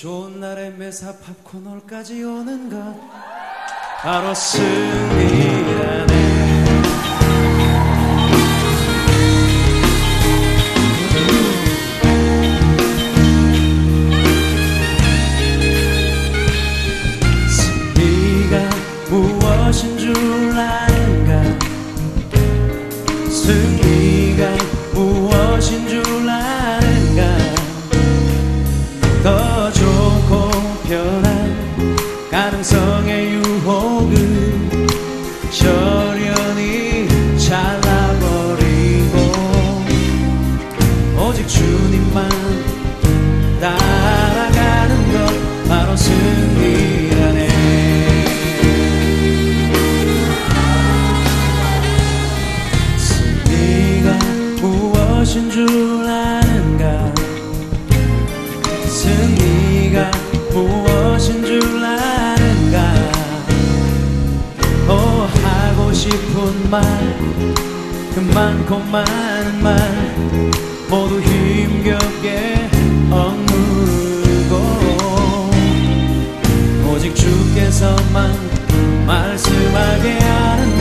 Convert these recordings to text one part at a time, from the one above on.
좋은 날에 매사 팝코널까지 오는 것. 바로 승리라네 오직 주님만 따라가는 것 바로 승리라네. 승리가 무엇인 줄 아는가? 승리가 무엇인 줄 아는가? 어 하고 싶은 말 그 많고 많은 말 모두 힘겹게 억누르고 오직 주께서만 말씀하게 하는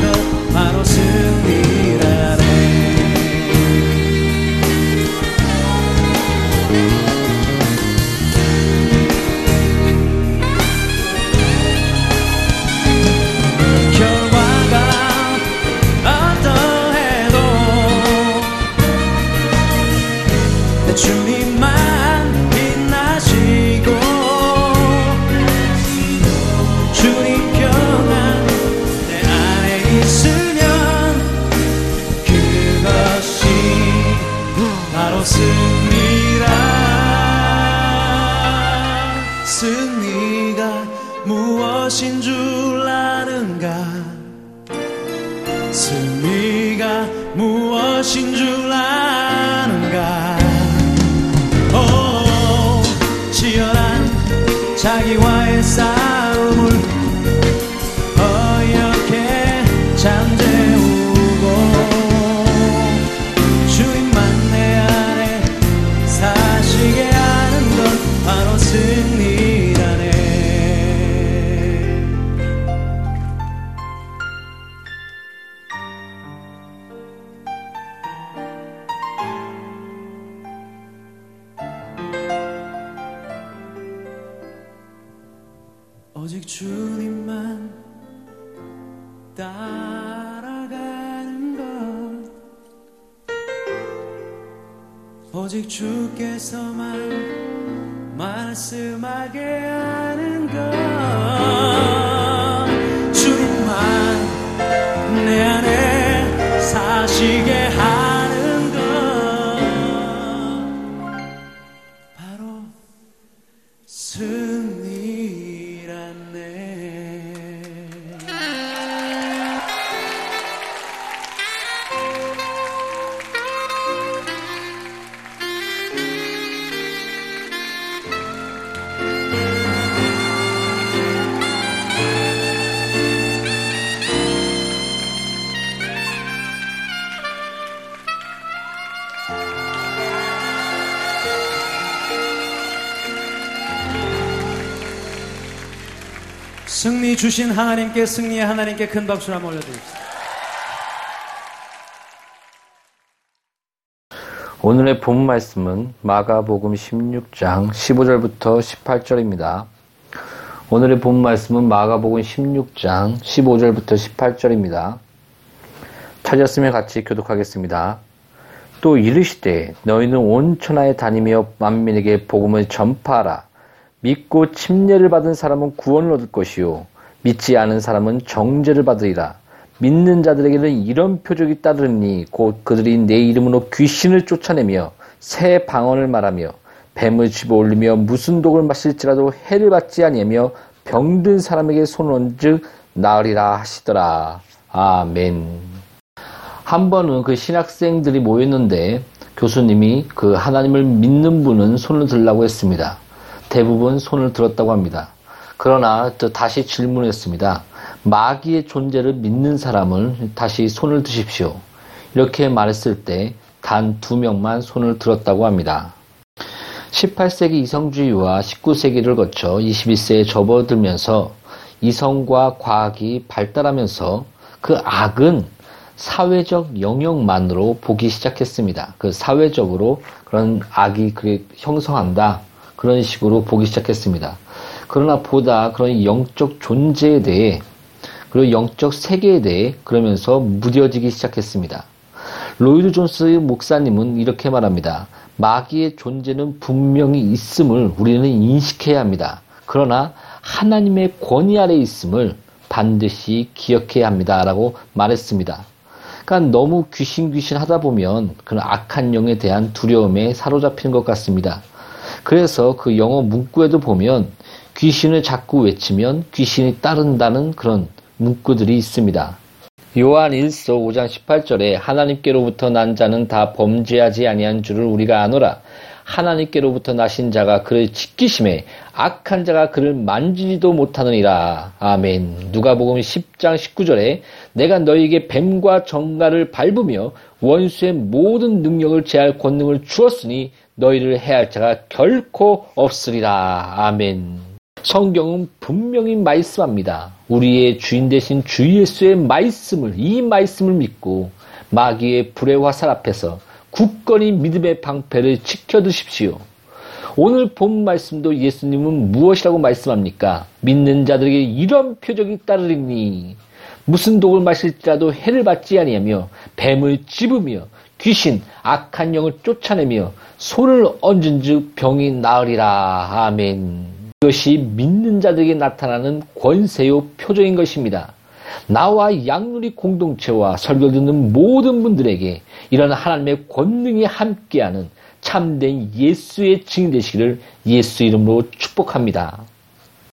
따라가는 것. 오직 주께서만 말씀하게 하는 것. 주님만 내 안에 사시게 하 주신 하나님께 승리의 하나님께 큰 박수를 한번 올려드립시다. 오늘의 본 말씀은 마가복음 16장 15절부터 18절입니다. 오늘의 본 말씀은 마가복음 16장 15절부터 18절입니다. 찾았으면 같이 교독하겠습니다. 또 이르시되 너희는 온 천하에 다니며 만민에게 복음을 전파하라. 믿고 침례를 받은 사람은 구원을 얻을 것이요 믿지 않은 사람은 정죄를 받으리라. 믿는 자들에게는 이런 표적이 따르니 곧 그들이 내 이름으로 귀신을 쫓아내며 새 방언을 말하며 뱀을 집어 올리며 무슨 독을 마실지라도 해를 받지 아니하며 병든 사람에게 손을 얹즉 나으리라 하시더라. 아멘. 한 번은 그 신학생들이 모였는데 교수님이 그 하나님을 믿는 분은 손을 들라고 했습니다. 대부분 손을 들었다고 합니다. 그러나 또 다시 질문했습니다. 마귀의 존재를 믿는 사람을 다시 손을 드십시오. 이렇게 말했을 때 단 두 명만 손을 들었다고 합니다. 18세기 이성주의와 19세기를 거쳐 21세에 접어들면서 이성과 과학이 발달하면서 그 악은 사회적 영역만으로 보기 시작했습니다. 그 사회적으로 그런 악이 형성한다. 그런 식으로 보기 시작했습니다. 그러나 보다 그런 영적 존재에 대해 그리고 영적 세계에 대해 그러면서 무뎌지기 시작했습니다. 로이드 존스 목사님은 이렇게 말합니다. 마귀의 존재는 분명히 있음을 우리는 인식해야 합니다. 그러나 하나님의 권위 아래 있음을 반드시 기억해야 합니다. 라고 말했습니다. 그러니까 너무 귀신 귀신 하다 보면 그런 악한 영에 대한 두려움에 사로잡히는 것 같습니다. 그래서 그 영어 문구에도 보면 귀신을 자꾸 외치면 귀신이 따른다는 그런 문구들이 있습니다. 요한 1서 5장 18절에 하나님께로부터 난 자는 다 범죄하지 아니한 줄을 우리가 아노라. 하나님께로부터 나신 자가 그를 지키심에 악한 자가 그를 만지지도 못하느니라. 아멘. 누가복음 10장 19절에 내가 너에게 뱀과 정갈을 밟으며 원수의 모든 능력을 제할 권능을 주었으니 너희를 해할 자가 결코 없으리라. 아멘. 성경은 분명히 말씀합니다. 우리의 주인 대신 주 예수의 말씀을 이 말씀을 믿고 마귀의 불의 화살 앞에서 굳건히 믿음의 방패를 지켜두십시오. 오늘 본 말씀도 예수님은 무엇이라고 말씀합니까? 믿는 자들에게 이런 표적이 따르리니 무슨 독을 마실지라도 해를 받지 아니하며 뱀을 찝으며 귀신 악한 영을 쫓아내며 손을 얹은 즉 병이 나으리라 아멘. 이것이 믿는 자들에게 나타나는 권세요 표정인 것입니다. 나와 양누리 공동체와 설교 듣는 모든 분들에게 이런 하나님의 권능이 함께하는 참된 예수의 증인 되시기를 예수 이름으로 축복합니다.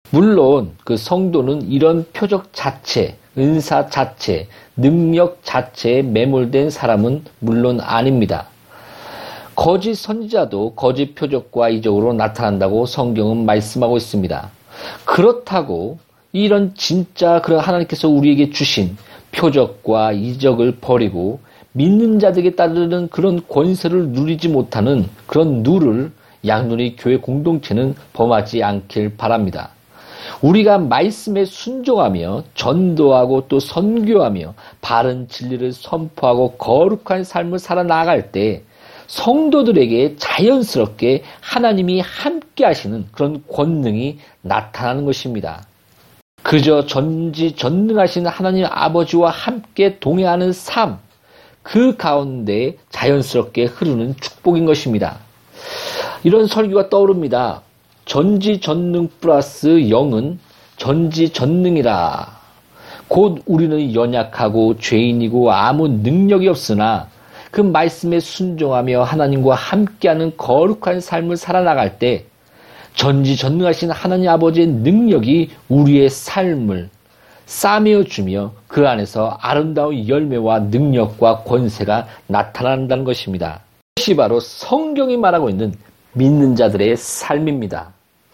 물론 그 성도는 이런 표적 자체, 은사 자체, 능력 자체에 매몰된 사람은 물론 아닙니다. 거짓 선지자도 거짓 표적과 이적으로 나타난다고 성경은 말씀하고 있습니다. 그렇다고 이런 진짜 그런 하나님께서 우리에게 주신 표적과 이적을 버리고 믿는 자들에게 따르는 그런 권세를 누리지 못하는 그런 누를 양눈이 교회 공동체는 범하지 않길 바랍니다. 우리가 말씀에 순종하며 전도하고 또 선교하며 바른 진리를 선포하고 거룩한 삶을 살아나갈 때 성도들에게 자연스럽게 하나님이 함께 하시는 그런 권능이 나타나는 것입니다. 그저 전지 전능하신 하나님 아버지와 함께 동행하는 삶, 그 가운데 자연스럽게 흐르는 축복인 것입니다. 이런 설교가 떠오릅니다. 전지 전능 플러스 영은 전지 전능이라. 곧 우리는 연약하고 죄인이고 아무 능력이 없으나 그 말씀에 순종하며 하나님과 함께하는 거룩한 삶을 살아나갈 때 전지전능하신 하나님 아버지의 능력이 우리의 삶을 싸매어 주며 그 안에서 아름다운 열매와 능력과 권세가 나타난다는 것입니다. 이것이 바로 성경이 말하고 있는 믿는 자들의 삶입니다.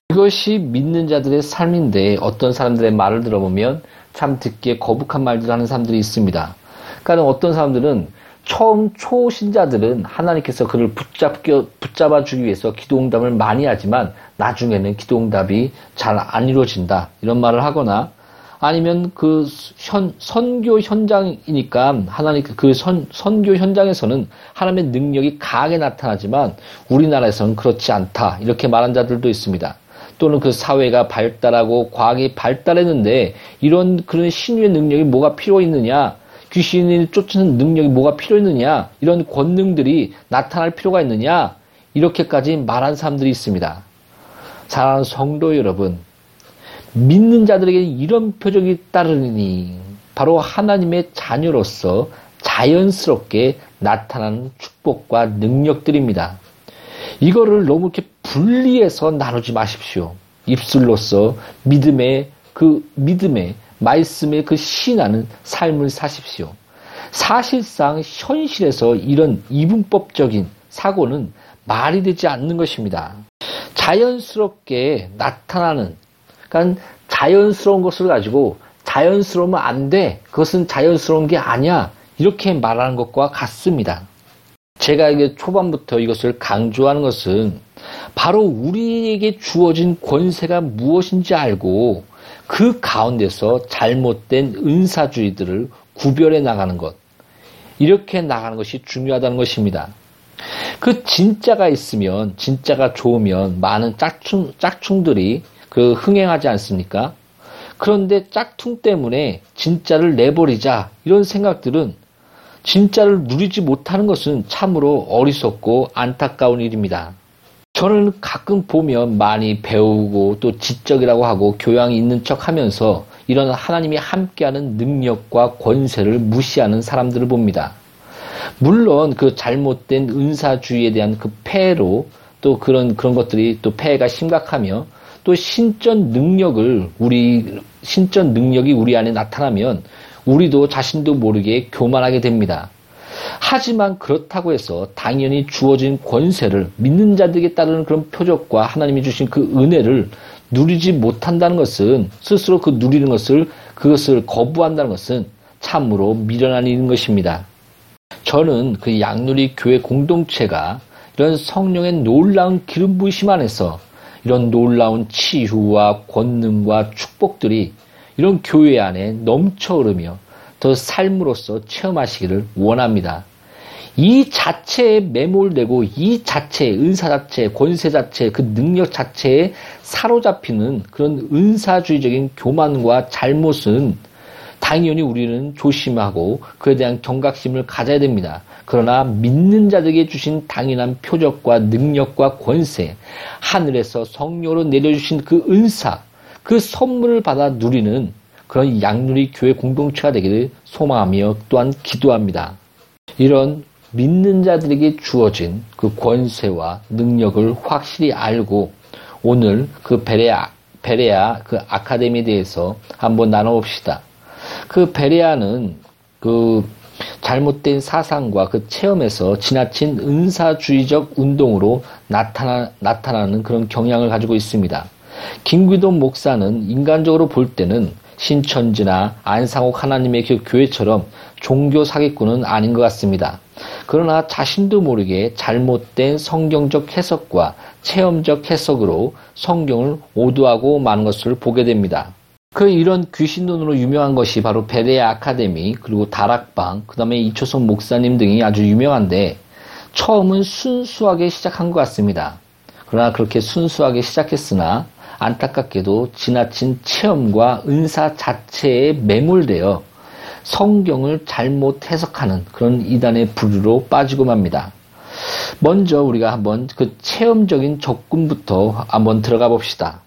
이것이 믿는 자들의 삶인데 어떤 사람들의 말을 들어보면 참 듣기에 거북한 말들을 하는 사람들이 있습니다. 그러니까 어떤 사람들은 처음 초신자들은 하나님께서 그를 붙잡겨, 붙잡아 주기 위해서 기도응답을 많이 하지만 나중에는 기도응답이 잘 안 이루어진다. 이런 말을 하거나 아니면 그 현, 선교 현장이니까 하나님 그 선, 선교 현장에서는 하나님의 능력이 강하게 나타나지만 우리나라에서는 그렇지 않다. 이렇게 말한 자들도 있습니다. 또는 그 사회가 발달하고 과학이 발달했는데 이런 그런 신유의 능력이 뭐가 필요 있느냐? 귀신을 쫓는 능력이 뭐가 필요 있느냐? 이런 권능들이 나타날 필요가 있느냐? 이렇게까지 말한 사람들이 있습니다. 사랑하는 성도 여러분, 믿는 자들에게 이런 표적이 따르니 바로 하나님의 자녀로서 자연스럽게 나타나는 축복과 능력들입니다. 이거를 너무 이렇게 분리해서 나누지 마십시오. 입술로서 믿음의 그 믿음의 말씀의 그 신하는 삶을 사십시오. 사실상 현실에서 이런 이분법적인 사고는 말이 되지 않는 것입니다. 자연스럽게 나타나는, 그러니까 자연스러운 것을 가지고 자연스러우면 안 돼. 그것은 자연스러운 게 아니야. 이렇게 말하는 것과 같습니다. 제가 이게 초반부터 이것을 강조하는 것은 바로 우리에게 주어진 권세가 무엇인지 알고 그 가운데서 잘못된 은사주의들을 구별해 나가는 것. 이렇게 나가는 것이 중요하다는 것입니다. 그 진짜가 있으면, 진짜가 좋으면 많은 짝퉁, 짝퉁들이 그 흥행하지 않습니까? 그런데 짝퉁 때문에 진짜를 내버리자. 이런 생각들은 진짜를 누리지 못하는 것은 참으로 어리석고 안타까운 일입니다. 저는 가끔 보면 많이 배우고 또 지적이라고 하고 교양이 있는 척 하면서 이런 하나님이 함께하는 능력과 권세를 무시하는 사람들을 봅니다. 물론 그 잘못된 은사주의에 대한 그 폐로 또 그런 그런 것들이 또 폐해가 심각하며 또 신전 능력을 우리 신전 능력이 우리 안에 나타나면 우리도 자신도 모르게 교만하게 됩니다. 하지만 그렇다고 해서 당연히 주어진 권세를 믿는 자들에게 따르는 그런 표적과 하나님이 주신 그 은혜를 누리지 못한다는 것은 스스로 그 누리는 것을 그것을 거부한다는 것은 참으로 미련한 일인 것입니다. 저는 그 양누리 교회 공동체가 이런 성령의 놀라운 기름 부으심 안에서 이런 놀라운 치유와 권능과 축복들이 이런 교회 안에 넘쳐 흐르며 더 삶으로서 체험하시기를 원합니다. 이 자체에 매몰되고 이 자체의 은사 자체, 권세 자체, 그 능력 자체에 사로잡히는 그런 은사주의적인 교만과 잘못은 당연히 우리는 조심하고 그에 대한 경각심을 가져야 됩니다. 그러나 믿는 자들에게 주신 당연한 표적과 능력과 권세, 하늘에서 성령으로 내려주신 그 은사, 그 선물을 받아 누리는 그런 양누리 교회 공동체가 되기를 소망하며 또한 기도합니다. 이런 믿는 자들에게 주어진 그 권세와 능력을 확실히 알고 오늘 그 베레아, 베레아 그 아카데미에 대해서 한번 나눠봅시다. 그 베레아는 그 잘못된 사상과 그 체험에서 지나친 은사주의적 운동으로 나타나, 나타나는 그런 경향을 가지고 있습니다. 김귀돈 목사는 인간적으로 볼 때는 신천지나 안상옥 하나님의 그 교회처럼 종교 사기꾼은 아닌 것 같습니다. 그러나 자신도 모르게 잘못된 성경적 해석과 체험적 해석으로 성경을 오도하고 마는 것을 보게 됩니다. 그 이런 귀신론으로 유명한 것이 바로 베레아 아카데미 그리고 다락방 그 다음에 이초성 목사님 등이 아주 유명한데 처음은 순수하게 시작한 것 같습니다. 그러나 그렇게 순수하게 시작했으나 안타깝게도 지나친 체험과 은사 자체에 매몰되어 성경을 잘못 해석하는 그런 이단의 부류로 빠지고 맙니다. 먼저 우리가 한번 그 체험적인 접근부터 한번 들어가 봅시다.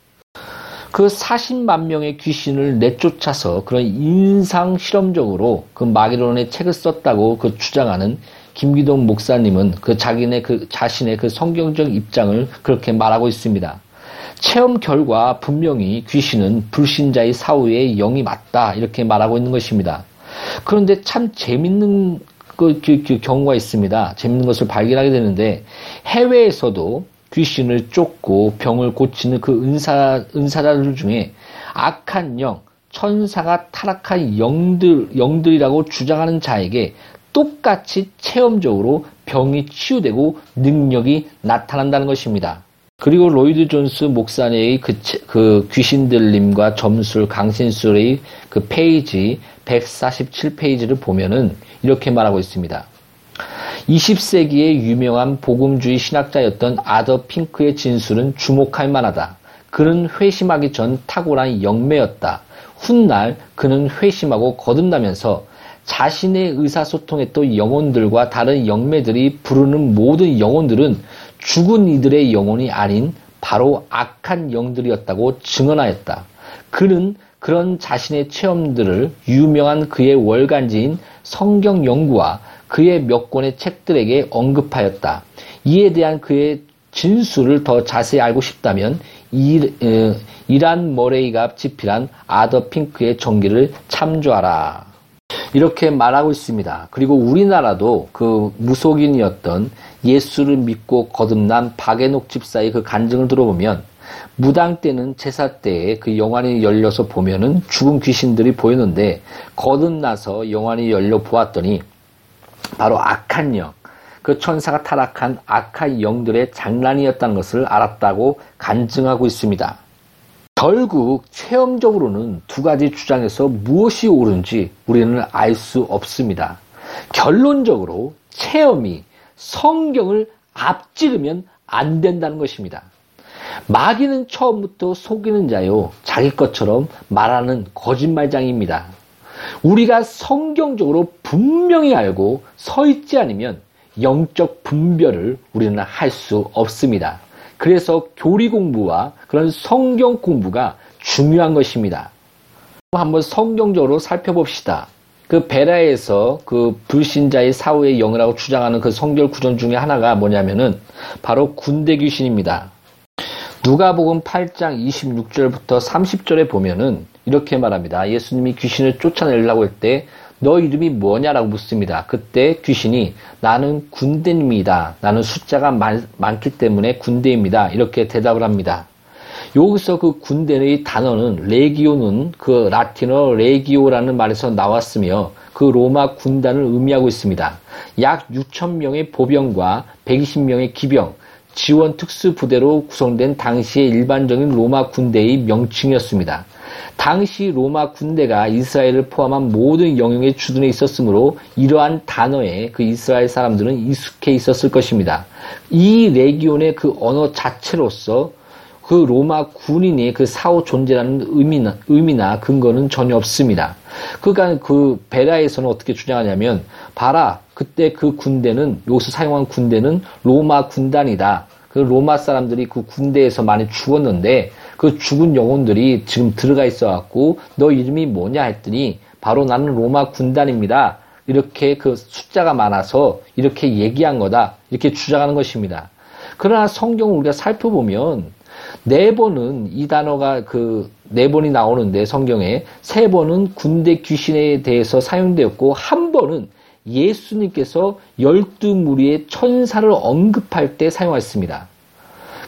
그 40만 명의 귀신을 내쫓아서 그런 인상 실험적으로 그 마기론의 책을 썼다고 그 주장하는 김기동 목사님은 그 자기네 그 자신의 그 성경적 입장을 그렇게 말하고 있습니다. 체험 결과 분명히 귀신은 불신자의 사후의 영이 맞다 이렇게 말하고 있는 것입니다. 그런데 참 재밌는 그, 그, 그 경우가 있습니다. 재밌는 것을 발견하게 되는데 해외에서도 귀신을 쫓고 병을 고치는 그 은사 은사자들 중에 악한 영, 천사가 타락한 영들 영들이라고 주장하는 자에게 똑같이 체험적으로 병이 치유되고 능력이 나타난다는 것입니다. 그리고 로이드 존스 목사의 그, 그 귀신 들림과 점술, 강신술의 그 페이지 147페이지를 보면은 이렇게 말하고 있습니다. 20세기의 유명한 복음주의 신학자였던 아더 핑크의 진술은 주목할 만하다. 그는 회심하기 전 탁월한 영매였다. 훗날 그는 회심하고 거듭나면서 자신의 의사소통에 또 영혼들과 다른 영매들이 부르는 모든 영혼들은 죽은 이들의 영혼이 아닌 바로 악한 영들이었다고 증언하였다. 그는 그런 자신의 체험들을 유명한 그의 월간지인 성경 연구와 그의 몇 권의 책들에게 언급하였다. 이에 대한 그의 진술을 더 자세히 알고 싶다면 일, 에, 이란 머레이가 집필한 아더 핑크의 전기를 참조하라. 이렇게 말하고 있습니다. 그리고 우리나라도 그 무속인이었던 예수를 믿고 거듭난 박앤옥 집사의 그 간증을 들어보면 무당 때는 제사 때에 그 영안이 열려서 보면은 죽은 귀신들이 보였는데 거듭나서 영안이 열려 보았더니 바로 악한 영, 그 천사가 타락한 악한 영들의 장난이었다는 것을 알았다고 간증하고 있습니다. 결국 체험적으로는 두 가지 주장에서 무엇이 옳은지 우리는 알 수 없습니다. 결론적으로 체험이 성경을 앞지르면 안 된다는 것입니다. 마귀는 처음부터 속이는 자요, 자기 것처럼 말하는 거짓말장입니다. 우리가 성경적으로 분명히 알고 서 있지 않으면 영적 분별을 우리는 할 수 없습니다. 그래서 교리 공부와 그런 성경 공부가 중요한 것입니다. 한번 성경적으로 살펴봅시다. 그 베라에서 그 불신자의 사후의 영이라고 주장하는 그 성결 구전 중에 하나가 뭐냐면은 바로 군대 귀신입니다. 누가복음 8장 26절부터 30절에 보면은 이렇게 말합니다. 예수님이 귀신을 쫓아내려고 할 때 너 이름이 뭐냐라고 묻습니다. 그때 귀신이 나는 군대입니다. 나는 숫자가 많, 많기 때문에 군대입니다. 이렇게 대답을 합니다. 여기서 그 군대의 단어는 레기오는 그 라틴어 레기오라는 말에서 나왔으며 그 로마 군단을 의미하고 있습니다. 약 6천 명의 보병과 120명의 기병, 지원 특수 부대로 구성된 당시의 일반적인 로마 군대의 명칭이었습니다. 당시 로마 군대가 이스라엘을 포함한 모든 영역에 주둔해 있었으므로 이러한 단어에 그 이스라엘 사람들은 익숙해 있었을 것입니다. 이 레기온의 그 언어 자체로서 그 로마 군인의 그 사후 존재라는 의미나, 의미나 근거는 전혀 없습니다. 그러니까 그 베라에서는 어떻게 주장하냐면, 봐라, 그때 그 군대는, 여기서 사용한 군대는 로마 군단이다. 그 로마 사람들이 그 군대에서 많이 죽었는데, 그 죽은 영혼들이 지금 들어가 있어갖고, 너 이름이 뭐냐 했더니, 바로 나는 로마 군단입니다. 이렇게 그 숫자가 많아서 이렇게 얘기한 거다. 이렇게 주장하는 것입니다. 그러나 성경을 우리가 살펴보면, 네 번은 이 단어가 그 네 번이 나오는데 성경에 세 번은 군대 귀신에 대해서 사용되었고 한 번은 예수님께서 열두 무리의 천사를 언급할 때 사용했습니다.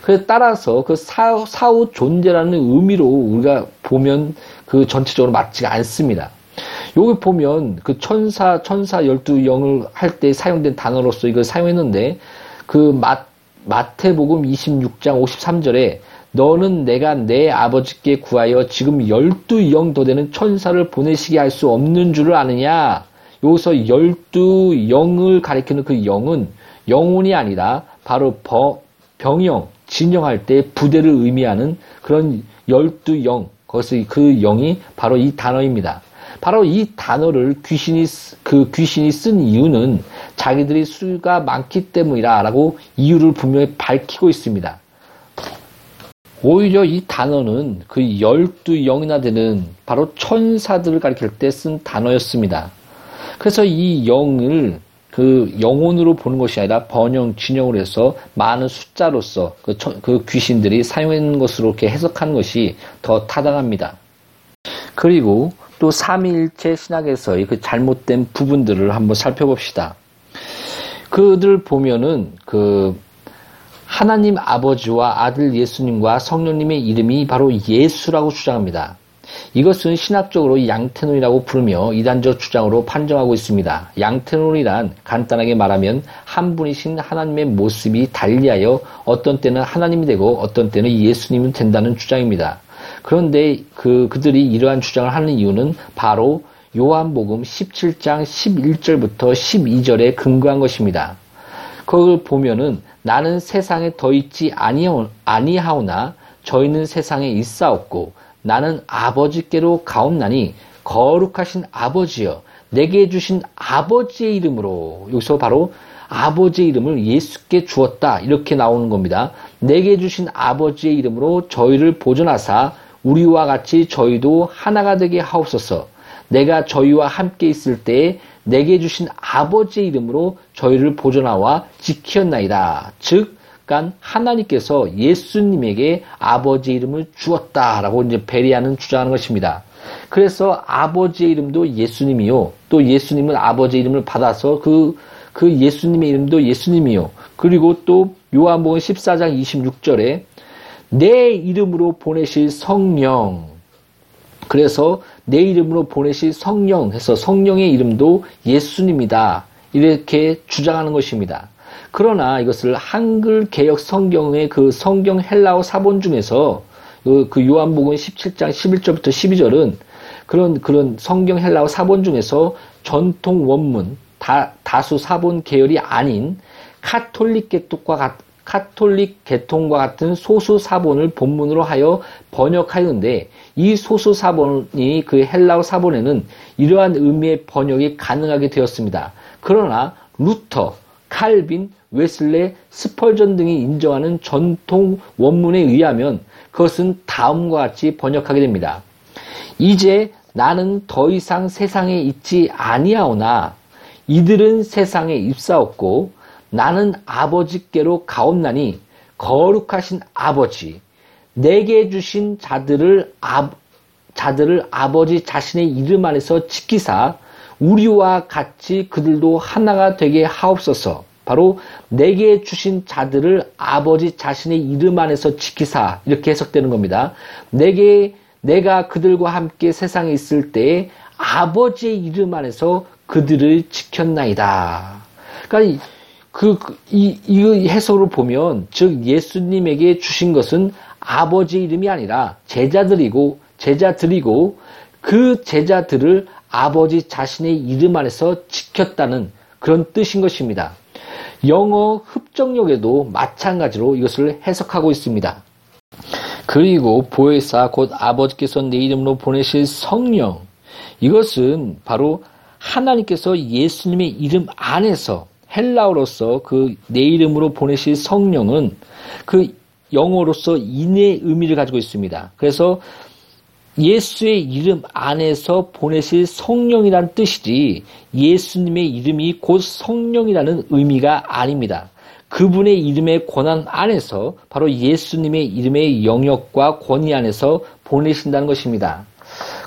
그래서 따라서 그 사후, 사후 존재라는 의미로 우리가 보면 그 전체적으로 맞지가 않습니다. 여기 보면 그 천사, 천사 열두 영을 할 때 사용된 단어로서 이걸 사용했는데 그 마, 마태복음 26장 53절에 너는 내가 내 아버지께 구하여 지금 열두 영 더 되는 천사를 보내시게 할 수 없는 줄을 아느냐? 여기서 열두 영을 가리키는 그 영은 영혼이 아니라 바로 병영, 진영할 때 부대를 의미하는 그런 열두 영, 거기서 그 영이 바로 이 단어입니다. 바로 이 단어를 귀신이 그 귀신이 쓴 이유는 자기들이 수가 많기 때문이라라고 이유를 분명히 밝히고 있습니다. 오히려 이 단어는 그 열두 영이나 되는 바로 천사들을 가리킬 때 쓴 단어였습니다. 그래서 이 영을 그 영혼으로 보는 것이 아니라 번영, 진영으로 해서 많은 숫자로서 그, 그 귀신들이 사용하는 것으로 이렇게 해석하는 것이 더 타당합니다. 그리고 또 삼위일체 신학에서의 그 잘못된 부분들을 한번 살펴봅시다. 그들 보면은 그 하나님 아버지와 아들 예수님과 성령님의 이름이 바로 예수라고 주장합니다. 이것은 신학적으로 양태론이라고 부르며 이단적 주장으로 판정하고 있습니다. 양태론이란 간단하게 말하면 한 분이신 하나님의 모습이 달리하여 어떤 때는 하나님이 되고 어떤 때는 예수님이 된다는 주장입니다. 그런데 그, 그들이 이러한 주장을 하는 이유는 바로 요한복음 17장 11절부터 12절에 근거한 것입니다. 그걸 보면은 나는 세상에 더 있지 아니하오나 저희는 세상에 있사옵고 나는 아버지께로 가옵나니 거룩하신 아버지여 내게 주신 아버지의 이름으로 여기서 바로 아버지의 이름을 예수께 주었다 이렇게 나오는 겁니다. 내게 주신 아버지의 이름으로 저희를 보존하사 우리와 같이 저희도 하나가 되게 하옵소서. 내가 저희와 함께 있을 때에 내게 주신 아버지의 이름으로 저희를 보존하와 지키었나이다. 즉 그러니까 하나님께서 예수님에게 아버지 이름을 주었다라고 이제 베리아는 주장하는 것입니다. 그래서 아버지의 이름도 예수님이요. 또 예수님은 아버지 이름을 받아서 그, 그 예수님의 이름도 예수님이요. 그리고 또 요한복음 14장 26절에 내 이름으로 보내실 성령. 그래서 내 이름으로 보내실 성령 해서 성령의 이름도 예수님이다. 이렇게 주장하는 것입니다. 그러나 이것을 한글 개혁 성경의 그 성경 헬라어 사본 중에서 그, 그 요한복음 17장 11절부터 12절은 그런 그런 성경 헬라어 사본 중에서 전통 원문 다, 다수 사본 계열이 아닌 카톨릭 계통과 같, 카톨릭 계통과 같은 소수 사본을 본문으로 하여 번역하였는데 이 소수 사본이 그 헬라어 사본에는 이러한 의미의 번역이 가능하게 되었습니다. 그러나 루터, 칼빈, 웨슬레, 스펄전 등이 인정하는 전통 원문에 의하면 그것은 다음과 같이 번역하게 됩니다. 이제 나는 더 이상 세상에 있지 아니하오나 이들은 세상에 입사없고 나는 아버지께로 가옵나니 거룩하신 아버지 내게 주신 자들을 아, 자들을 아버지 자신의 이름 안에서 지키사 우리와 같이 그들도 하나가 되게 하옵소서. 바로 내게 주신 자들을 아버지 자신의 이름 안에서 지키사 이렇게 해석되는 겁니다. 내게 내가 그들과 함께 세상에 있을 때 아버지의 이름 안에서 그들을 지켰나이다. 그러니까 그, 이, 이 해석으로 보면, 즉, 예수님에게 주신 것은 아버지 이름이 아니라 제자들이고, 제자들이고, 그 제자들을 아버지 자신의 이름 안에서 지켰다는 그런 뜻인 것입니다. 영어 흡정력에도 마찬가지로 이것을 해석하고 있습니다. 그리고 보혜사 곧 아버지께서 내 이름으로 보내실 성령 이것은 바로 하나님께서 예수님의 이름 안에서 헬라어로서 그 내 이름으로 보내실 성령은 그 영어로서 인의 의미를 가지고 있습니다. 그래서 예수의 이름 안에서 보내실 성령이란 뜻이지 예수님의 이름이 곧 성령이라는 의미가 아닙니다. 그분의 이름의 권한 안에서 바로 예수님의 이름의 영역과 권위 안에서 보내신다는 것입니다.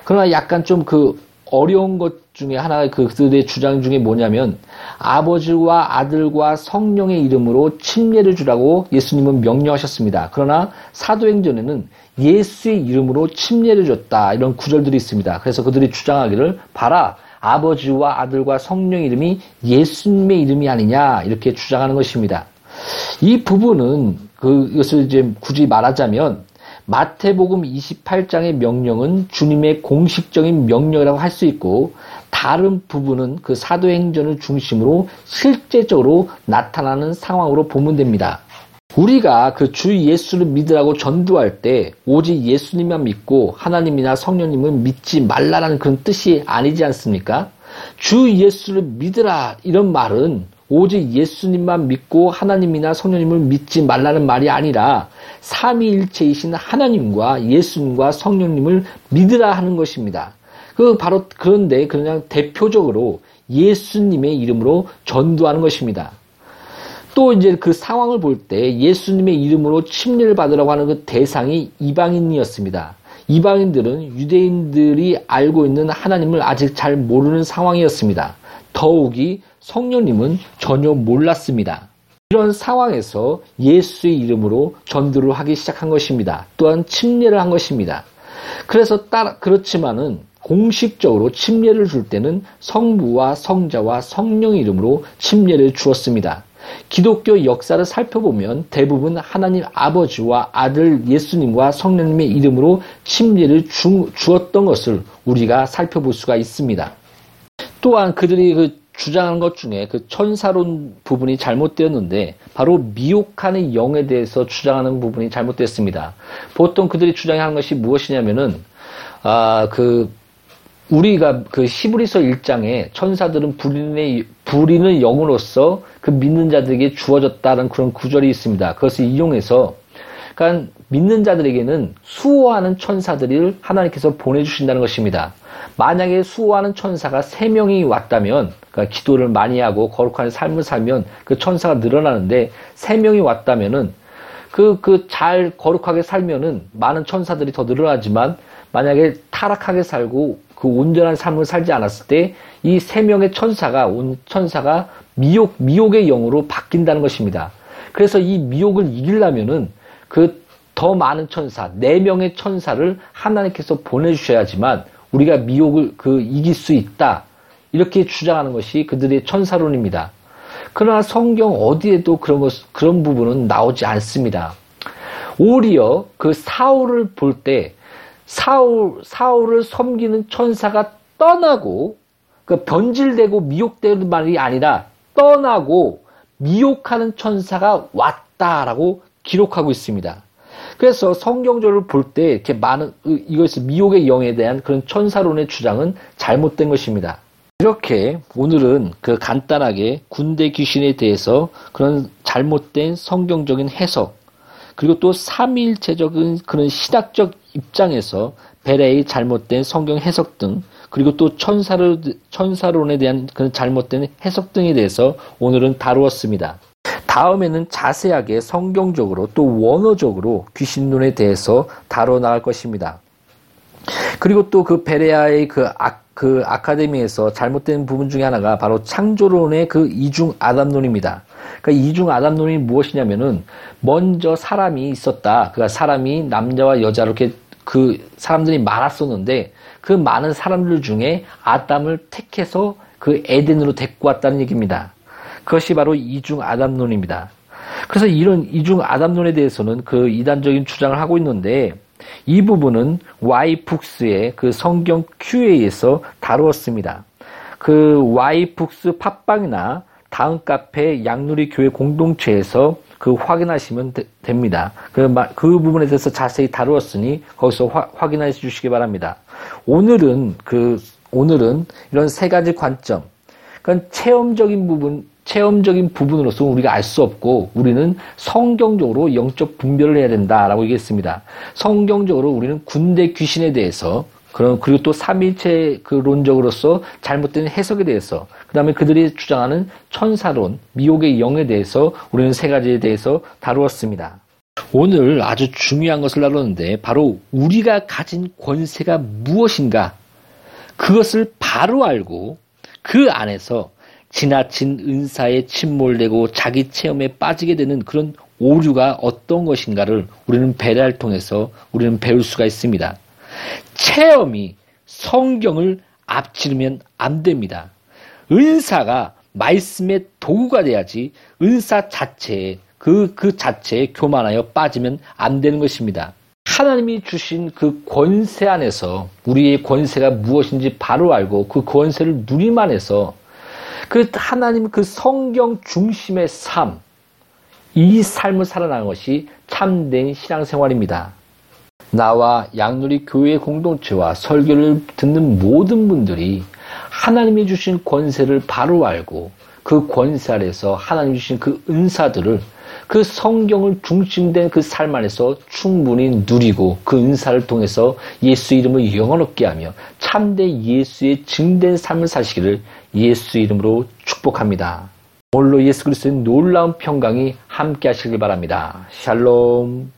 그러나 약간 좀 그 어려운 것 중에 하나가 그들의 주장 중에 뭐냐면 아버지와 아들과 성령의 이름으로 침례를 주라고 예수님은 명령하셨습니다. 그러나 사도행전에는 예수의 이름으로 침례를 줬다 이런 구절들이 있습니다. 그래서 그들이 주장하기를 봐라 아버지와 아들과 성령 이름이 예수님의 이름이 아니냐 이렇게 주장하는 것입니다. 이 부분은 그것을 이제 굳이 말하자면 마태복음 28장의 명령은 주님의 공식적인 명령이라고 할 수 있고 다른 부분은 그 사도행전을 중심으로 실제적으로 나타나는 상황으로 보면 됩니다. 우리가 그 주 예수를 믿으라고 전도할 때 오직 예수님만 믿고 하나님이나 성령님을 믿지 말라라는 그런 뜻이 아니지 않습니까? 주 예수를 믿으라 이런 말은 오직 예수님만 믿고 하나님이나 성령님을 믿지 말라는 말이 아니라 삼위일체이신 하나님과 예수님과 성령님을 믿으라 하는 것입니다. 그 바로 그런데 그냥 대표적으로 예수님의 이름으로 전도하는 것입니다. 또 이제 그 상황을 볼 때 예수님의 이름으로 침례를 받으라고 하는 그 대상이 이방인이었습니다. 이방인들은 유대인들이 알고 있는 하나님을 아직 잘 모르는 상황이었습니다. 더욱이 성령님은 전혀 몰랐습니다. 이런 상황에서 예수의 이름으로 전도를 하기 시작한 것입니다. 또한 침례를 한 것입니다. 그래서 따라 그렇지만은 공식적으로 침례를 줄 때는 성부와 성자와 성령 이름으로 침례를 주었습니다. 기독교 역사를 살펴보면 대부분 하나님 아버지와 아들 예수님과 성령님의 이름으로 침례를 주, 주었던 것을 우리가 살펴볼 수가 있습니다. 또한 그들이 그 주장하는 것 중에 그 천사론 부분이 잘못되었는데 바로 미혹하는 영에 대해서 주장하는 부분이 잘못됐습니다. 보통 그들이 주장하는 것이 무엇이냐면은 아그 우리가 그 히브리서 1장에 천사들은 불인의 불인의 영으로서 그 믿는 자들에게 주어졌다는 그런 구절이 있습니다. 그것을 이용해서 그러니까 믿는 자들에게는 수호하는 천사들을 하나님께서 보내주신다는 것입니다. 만약에 수호하는 천사가 세 명이 왔다면, 그러니까 기도를 많이 하고 거룩한 삶을 살면 그 천사가 늘어나는데 세 명이 왔다면은 그, 그 잘 거룩하게 살면은 많은 천사들이 더 늘어나지만 만약에 타락하게 살고 그 온전한 삶을 살지 않았을 때 이 세 명의 천사가, 온 천사가 미혹, 미혹의 영으로 바뀐다는 것입니다. 그래서 이 미혹을 이기려면은 그 더 많은 천사, 네 명의 천사를 하나님께서 보내주셔야지만 우리가 미혹을 그 이길 수 있다. 이렇게 주장하는 것이 그들의 천사론입니다. 그러나 성경 어디에도 그런 것, 그런 부분은 나오지 않습니다. 오히려 그 사울을 볼때 사울, 사울을 섬기는 천사가 떠나고 그 변질되고 미혹되는 말이 아니라 떠나고 미혹하는 천사가 왔다라고 기록하고 있습니다. 그래서 성경적으로 볼때 이렇게 많은 이것을 미혹의 영에 대한 그런 천사론의 주장은 잘못된 것입니다. 이렇게 오늘은 그 간단하게 군대 귀신에 대해서 그런 잘못된 성경적인 해석 그리고 또 삼위일체적인 그런 신학적 입장에서 베레의 잘못된 성경 해석 등 그리고 또 천사를, 천사론에 대한 그런 잘못된 해석 등에 대해서 오늘은 다루었습니다. 다음에는 자세하게 성경적으로 또 원어적으로 귀신론에 대해서 다뤄 나갈 것입니다. 그리고 또 그 베레아의 그, 아, 그 아카데미에서 잘못된 부분 중에 하나가 바로 창조론의 그 이중 아담론입니다. 그 이중 아담론이 무엇이냐면은 먼저 사람이 있었다. 그러니까 사람이 남자와 여자로 이렇게 그 사람들이 많았었는데 그 많은 사람들 중에 아담을 택해서 그 에덴으로 데리고 왔다는 얘기입니다. 그것이 바로 이중 아담론입니다. 그래서 이런 이중 아담론에 대해서는 그 이단적인 주장을 하고 있는데 이 부분은 와이북스의 그 성경 QA에서 다루었습니다. 그 와이북스 팟빵이나 다음 카페 양누리 교회 공동체에서 그 확인하시면 되, 됩니다. 그, 그 부분에 대해서 자세히 다루었으니 거기서 화, 확인해 주시기 바랍니다. 오늘은 그 오늘은 이런 세 가지 관점, 그러니까 체험적인 부분, 체험적인 부분으로서 우리가 알 수 없고 우리는 성경적으로 영적 분별을 해야 된다라고 얘기했습니다. 성경적으로 우리는 군대 귀신에 대해서 그런 그리고 또 삼일체 그 론적으로서 잘못된 해석에 대해서 그다음에 그들이 주장하는 천사론 미혹의 영에 대해서 우리는 세 가지에 대해서 다루었습니다. 오늘 아주 중요한 것을 다루는데 바로 우리가 가진 권세가 무엇인가 그것을 바로 알고 그 안에서 지나친 은사에 침몰되고 자기 체험에 빠지게 되는 그런 오류가 어떤 것인가를 우리는 배달 통해서 우리는 배울 수가 있습니다. 체험이 성경을 앞지르면 안 됩니다. 은사가 말씀의 도구가 돼야지 은사 자체에 그, 그 자체에 교만하여 빠지면 안 되는 것입니다. 하나님이 주신 그 권세 안에서 우리의 권세가 무엇인지 바로 알고 그 권세를 누리만 해서 그 하나님 그 성경 중심의 삶, 이 삶을 살아나는 것이 참된 신앙생활입니다. 나와 양누리 교회 공동체와 설교를 듣는 모든 분들이 하나님이 주신 권세를 바로 알고 그 권세 아래서 하나님 주신 그 은사들을 그 성경을 중심된 그 삶 안에서 충분히 누리고 그 은사를 통해서 예수 이름을 영원롭게 하며 참된 예수의 증된 삶을 사시기를 예수 이름으로 축복합니다. 홀로 예수 그리스도의 놀라운 평강이 함께 하시길 바랍니다. 샬롬.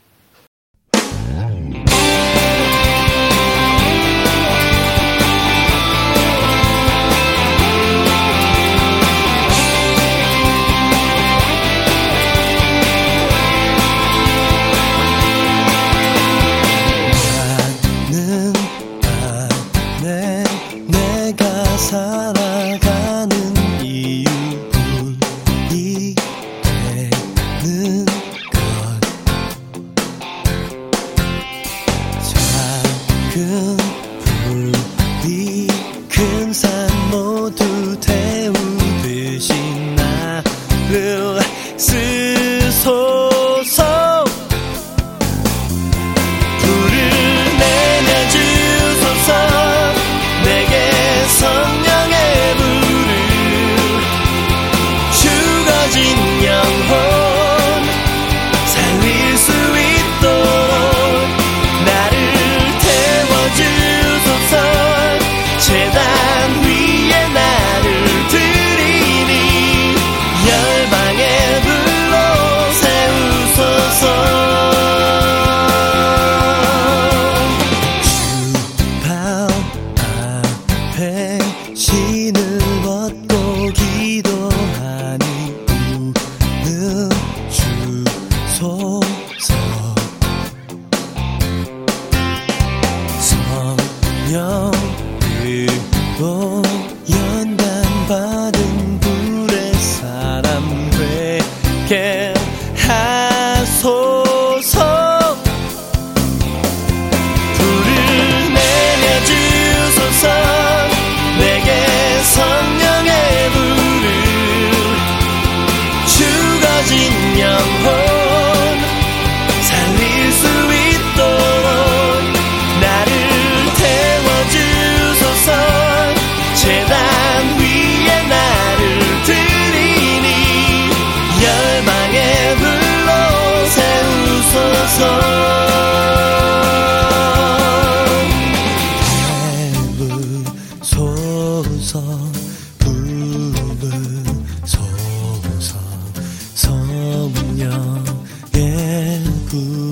내 성